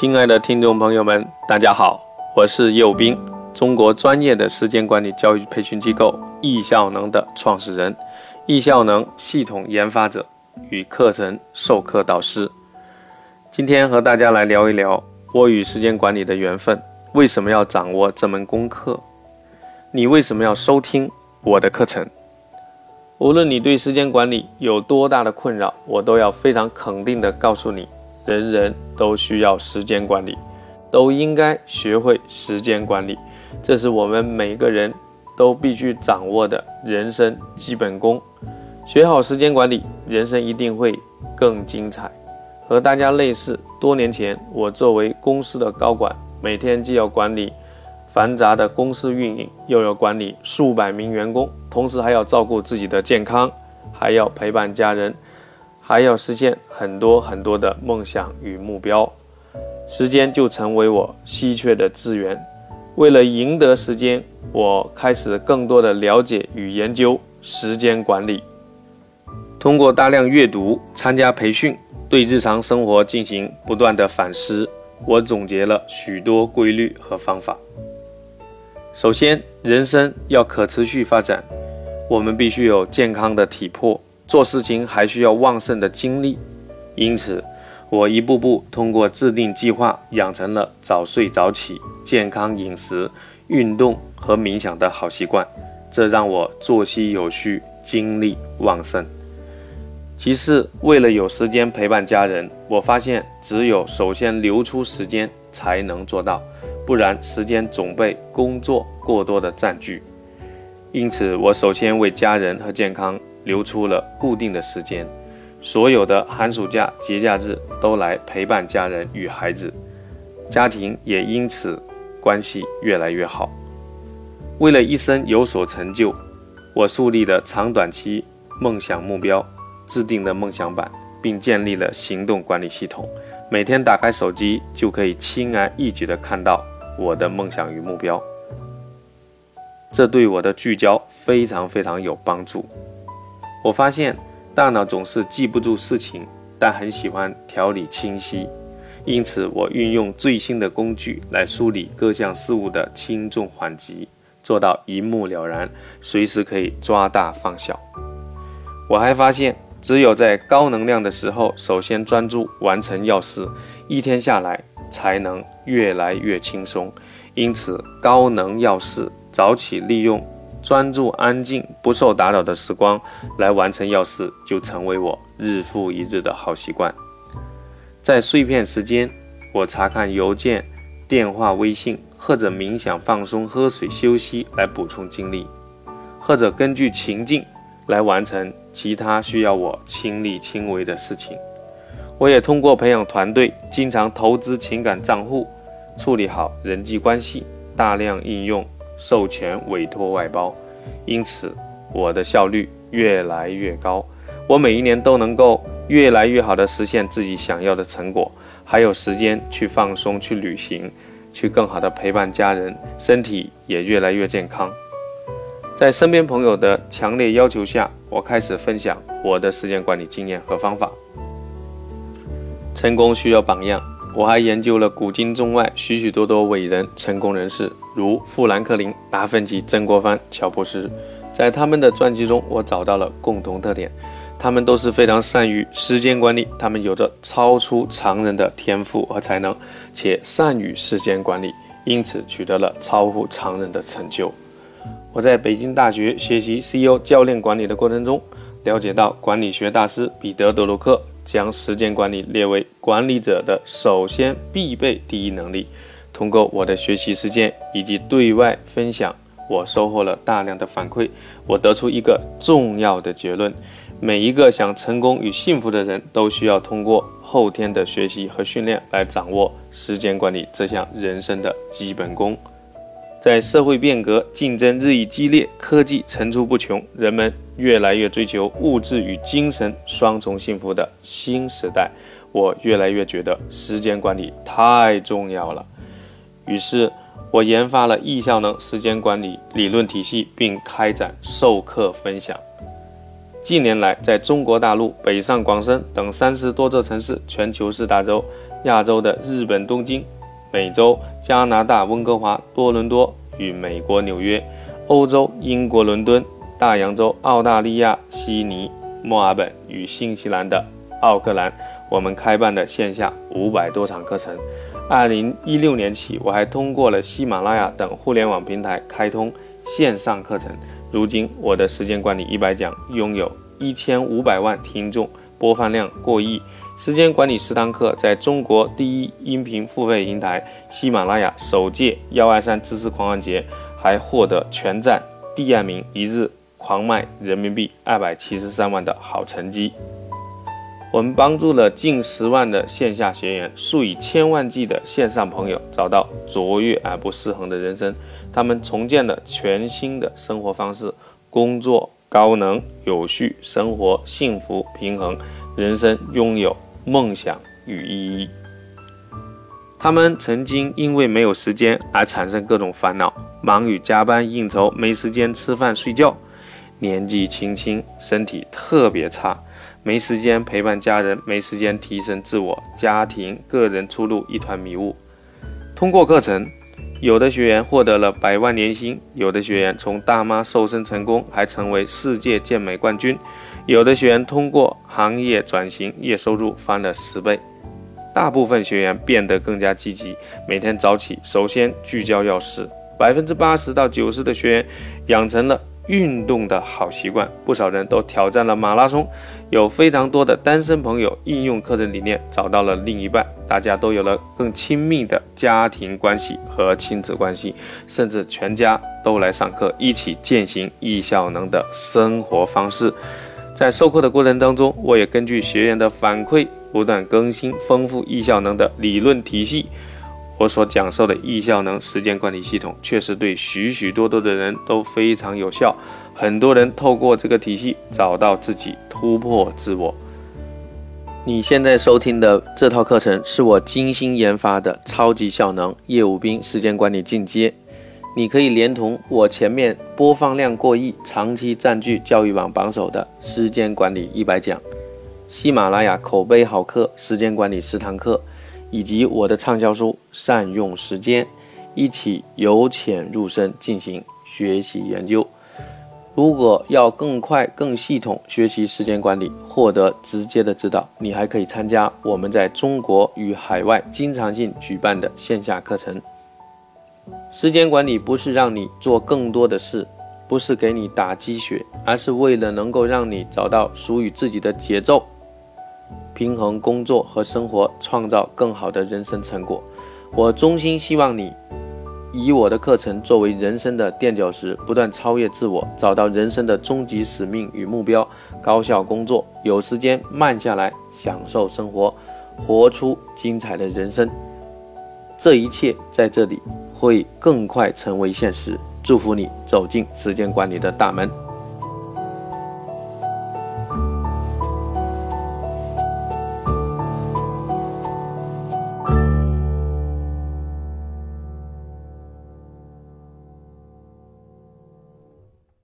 亲爱的听众朋友们，大家好，我是右斌，中国专业的时间管理教育培训机构易效能的创始人，易效能系统研发者与课程授课导师。今天和大家来聊一聊我与时间管理的缘分。为什么要掌握这门功课？你为什么要收听我的课程？无论你对时间管理有多大的困扰，我都要非常肯定的告诉你。人人都需要时间管理，都应该学会时间管理，这是我们每个人都必须掌握的人生基本功。学好时间管理，人生一定会更精彩。和大家类似，多年前我作为公司的高管，每天既要管理繁杂的公司运营，又要管理数百名员工，同时还要照顾自己的健康，还要陪伴家人。还要实现很多很多的梦想与目标，时间就成为我稀缺的资源。为了赢得时间，我开始更多的了解与研究时间管理。通过大量阅读、参加培训，对日常生活进行不断的反思，我总结了许多规律和方法。首先，人生要可持续发展，我们必须有健康的体魄。做事情还需要旺盛的精力，因此，我一步步通过制定计划，养成了早睡早起、健康饮食、运动和冥想的好习惯。这让我作息有序，精力旺盛。其次，为了有时间陪伴家人，我发现只有首先留出时间才能做到，不然时间总被工作过多的占据。因此，我首先为家人和健康。留出了固定的时间，所有的寒暑假、节假日都来陪伴家人与孩子，家庭也因此关系越来越好。为了一生有所成就，我树立了长短期梦想目标，制定了梦想版，并建立了行动管理系统。每天打开手机就可以轻而易举地看到我的梦想与目标，这对我的聚焦非常非常有帮助。我发现大脑总是记不住事情，但很喜欢条理清晰，因此我运用最新的工具来梳理各项事物的轻重缓急，做到一目了然，随时可以抓大放小。我还发现，只有在高能量的时候，首先专注完成要事，一天下来才能越来越轻松。因此，高能要事，早起利用。专注、安静、不受打扰的时光来完成要事，就成为我日复一日的好习惯。在碎片时间，我查看邮件、电话、微信，或者冥想、放松、喝水、休息来补充精力，或者根据情境来完成其他需要我亲力亲为的事情。我也通过培养团队，经常投资情感账户，处理好人际关系，大量应用。授权委托外包，因此我的效率越来越高。我每一年都能够越来越好的实现自己想要的成果，还有时间去放松、去旅行、去更好的陪伴家人，身体也越来越健康。在身边朋友的强烈要求下，我开始分享我的时间管理经验和方法。成功需要榜样。我还研究了古今中外许许多多伟人、成功人士，如富兰克林、达芬奇、曾国藩、乔布斯。在他们的传记中，我找到了共同特点：他们都是非常善于时间管理，他们有着超出常人的天赋和才能，且善于时间管理，因此取得了超乎常人的成就。我在北京大学学习 CEO 教练管理的过程中，了解到管理学大师彼得·德鲁克。将时间管理列为管理者的首先必备第一能力。通过我的学习实践以及对外分享，我收获了大量的反馈。我得出一个重要的结论：每一个想成功与幸福的人都需要通过后天的学习和训练来掌握时间管理这项人生的基本功。在社会变革、竞争日益激烈、科技层出不穷、人们越来越追求物质与精神双重幸福的新时代，我越来越觉得时间管理太重要了。于是，我研发了易效能时间管理理论体系，并开展授课分享。近年来，在中国大陆、北上广深等三十多座城市，全球四大洲、亚洲的日本东京、美洲加拿大温哥华、多伦多与美国纽约、欧洲英国伦敦、大洋洲澳大利亚悉尼、墨尔本与新西兰的奥克兰，我们开办的线下五百多场课程。二零一六年起，我还通过了喜马拉雅等互联网平台开通线上课程。如今，我的时间管理一百讲拥有一千五百万听众，播放量过亿。时间管理十堂课在中国第一音频付费平台喜马拉雅首届幺二三知识狂欢节，还获得全站第二名，一日狂卖人民币二百七十三万的好成绩。我们帮助了近十万的线下学员，数以千万计的线上朋友找到卓越而不失衡的人生。他们重建了全新的生活方式，工作高能有序，生活幸福平衡，人生拥有梦想与意义。他们曾经因为没有时间而产生各种烦恼，忙于加班应酬，没时间吃饭睡觉，年纪轻轻身体特别差。没时间陪伴家人，没时间提升自我，家庭、个人出路一团迷雾。通过课程，有的学员获得了百万年薪，有的学员从大妈瘦身成功，还成为世界健美冠军；有的学员通过行业转型，月收入翻了十倍。大部分学员变得更加积极，每天早起首先聚焦要事。百分之八十到九十的学员养成了。运动的好习惯，不少人都挑战了马拉松。有非常多的单身朋友应用课程理念找到了另一半，大家都有了更亲密的家庭关系和亲子关系，甚至全家都来上课，一起践行易效能的生活方式。在授课的过程当中，我也根据学员的反馈，不断更新丰富易效能的理论体系。我所讲授的易效能时间管理系统，确实对许许多多的人都非常有效。很多人透过这个体系找到自己，突破自我。你现在收听的这套课程是我精心研发的超级效能业务兵时间管理进阶。你可以连同我前面播放量过亿、长期占据教育榜榜首的时间管理一百讲，喜马拉雅口碑好课时间管理十堂课。以及我的畅销书《善用时间》，一起由浅入深进行学习研究。如果要更快、更系统学习时间管理，获得直接的指导，你还可以参加我们在中国与海外经常性举办的线下课程。时间管理不是让你做更多的事，不是给你打鸡血，而是为了能够让你找到属于自己的节奏。平衡工作和生活，创造更好的人生成果。我衷心希望你以我的课程作为人生的垫脚石，不断超越自我，找到人生的终极使命与目标，高效工作，有时间慢下来享受生活，活出精彩的人生。这一切在这里会更快成为现实。祝福你走进时间管理的大门。